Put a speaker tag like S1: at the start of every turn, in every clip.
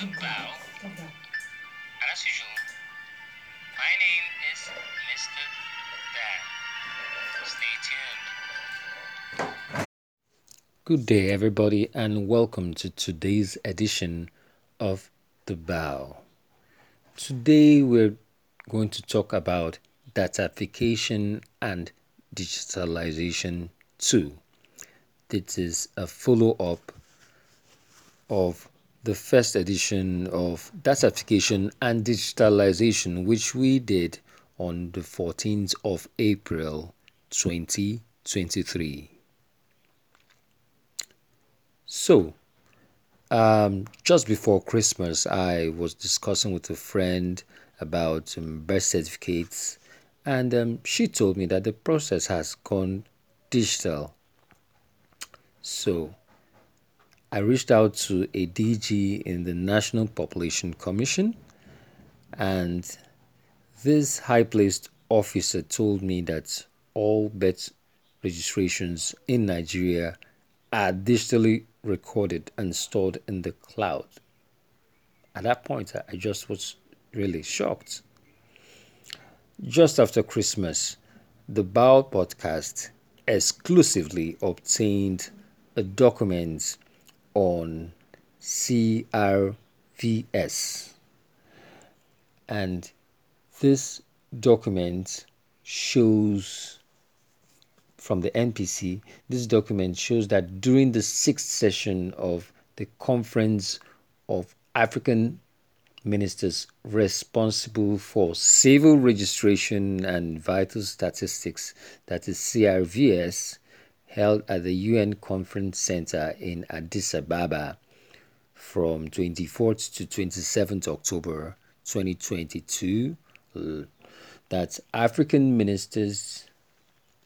S1: the bow. And as usual, my name is Mr. Dan. Stay tuned.
S2: Good day, everybody, and welcome to today's edition of The Bow. Today, we're going to talk about datafication and digitalization too. This is a follow up of the first edition of datafication and digitalization, which we did on the 14th of April 2023. So, um, just before Christmas, I was discussing with a friend about um, birth certificates, and um, she told me that the process has gone digital. So, I reached out to a DG in the National Population Commission, and this high placed officer told me that all birth registrations in Nigeria are digitally recorded and stored in the cloud. At that point, I just was really shocked. Just after Christmas, the Bow podcast exclusively obtained a document on CRVS. And this document shows from the NPC, this document shows that during the sixth session of the Conference of African Ministers responsible for civil registration and vital statistics, that is CRVS, held at the UN Conference Center in Addis Ababa from 24th to 27th October 2022 that African ministers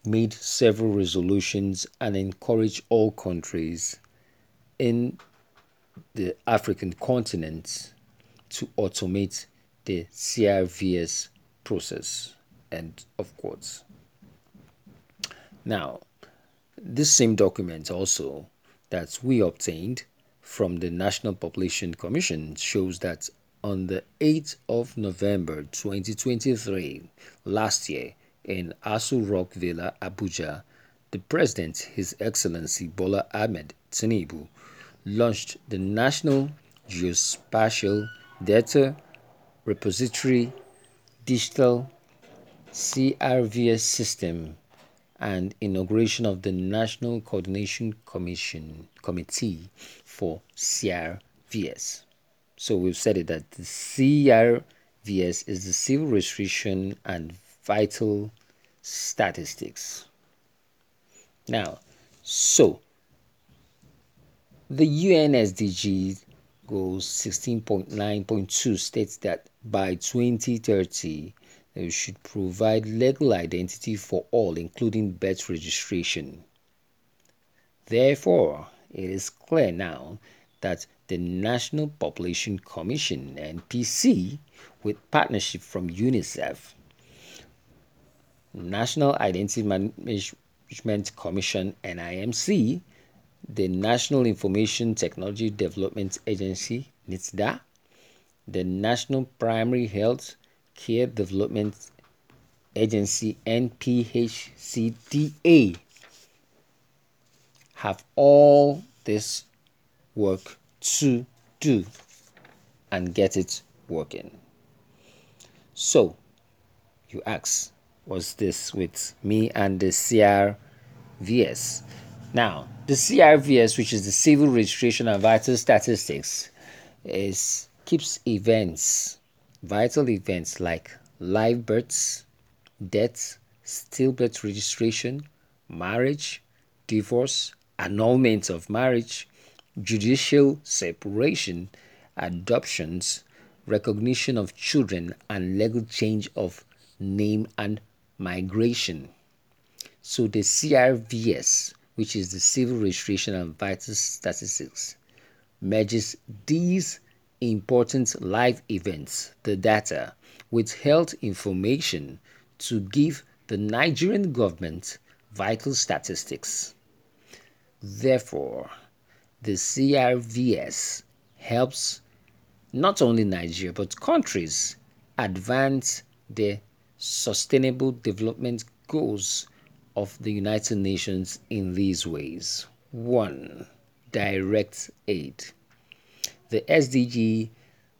S2: made several resolutions and encouraged all countries in the African continent to automate the CRVS process. End of quotes. Now, this same document also that we obtained from the National Population Commission shows that on the 8th of November 2023, last year, in Aso Rock Villa, Abuja, the President, His Excellency Bola Ahmed Tinubu, launched the National Geospatial Data Repository Digital CRVS System and inauguration of the National Coordination Commission Committee for CRVS. So we've said it that the CRVS is the Civil Registration and Vital Statistics. Now, so the UN SDG goal 16.9.2 states that by 2030 they should provide legal identity for all, including birth registration. Therefore, it is clear now that the National Population Commission (NPC), with partnership from UNICEF, National Identity Management Commission (NIMC), the National Information Technology Development Agency (NITDA), the National Primary Health Care Development Agency NPHCDA have all this work to do and get it working. So, you ask, was this with me and the CRVS? Now, the CRVS, which is the Civil Registration and Vital Statistics, is keeps events, vital events like live births, deaths, stillbirth registration, marriage, divorce, annulment of marriage, judicial separation, adoptions, recognition of children, and legal change of name and migration. So the CRVS, which is the Civil Registration and Vital Statistics, merges these important live events, the data, with health information to give the Nigerian government vital statistics. Therefore, the CRVS helps not only Nigeria, but countries advance the sustainable development goals of the United Nations in these ways. 1. Direct aid. The SDG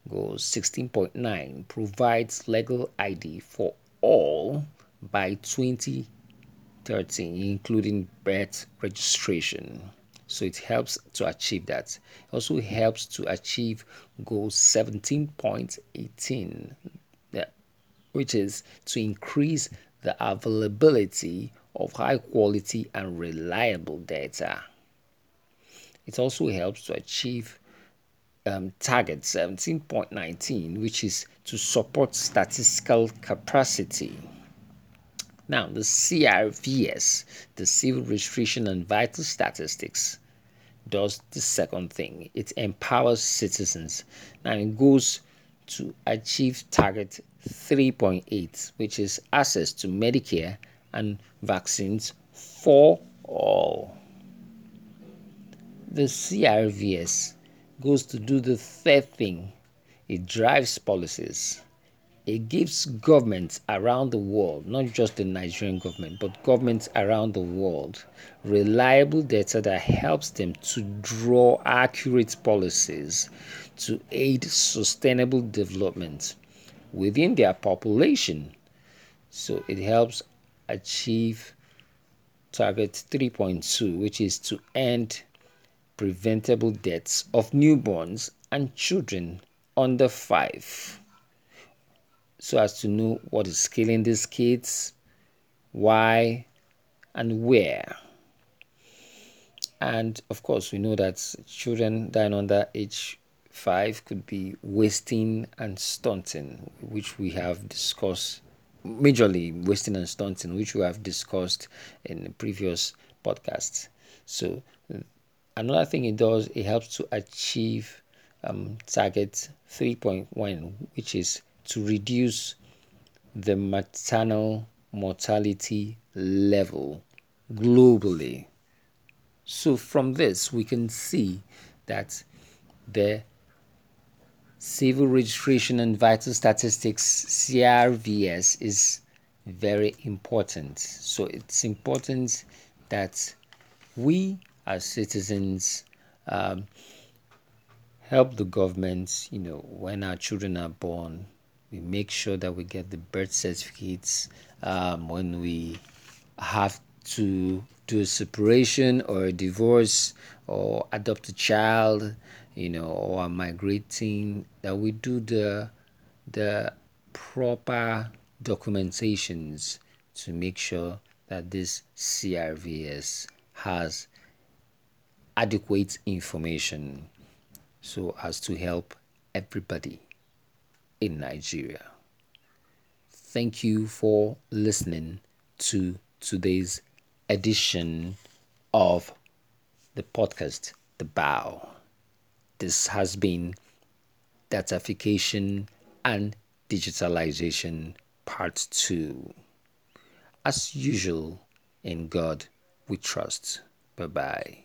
S2: goes 16.9 provides legal ID for all by 2030, including birth registration. So it helps to achieve that. It also helps to achieve goal 17.18, which is to increase the availability of high quality and reliable data. It also helps to achieve um, target 17.19, which is to support statistical capacity. Now, the CRVS, the Civil Registration and Vital Statistics, does the second thing. It empowers citizens. Now, it goes to achieve target 3.8, which is access to Medicare and vaccines for all. The CRVS goes to do the third thing it drives policies. It gives governments around the world, not just the Nigerian government, but governments around the world, reliable data that helps them to draw accurate policies to aid sustainable development within their population. So it helps achieve target 3.2, which is to end preventable deaths of newborns and children under 5 so as to know what is killing these kids, why, and where. And of course, we know that children dying under age 5 could be wasting and stunting, which we have discussed majorly wasting and stunting, which we have discussed in the previous podcasts. So Another thing it does, it helps to achieve um, target 3.1, which is to reduce the maternal mortality level globally. So, from this, we can see that the Civil Registration and Vital Statistics CRVS is very important. So, it's important that we as citizens um, help the government you know when our children are born. We make sure that we get the birth certificates um, when we have to do a separation or a divorce or adopt a child you know or migrating that we do the the proper documentations to make sure that this CRVS has adequate information so as to help everybody in Nigeria. Thank you for listening to today's edition of the podcast, The Bow. This has been Datafication and Digitalization Part 2. As usual, in God we trust. Bye bye.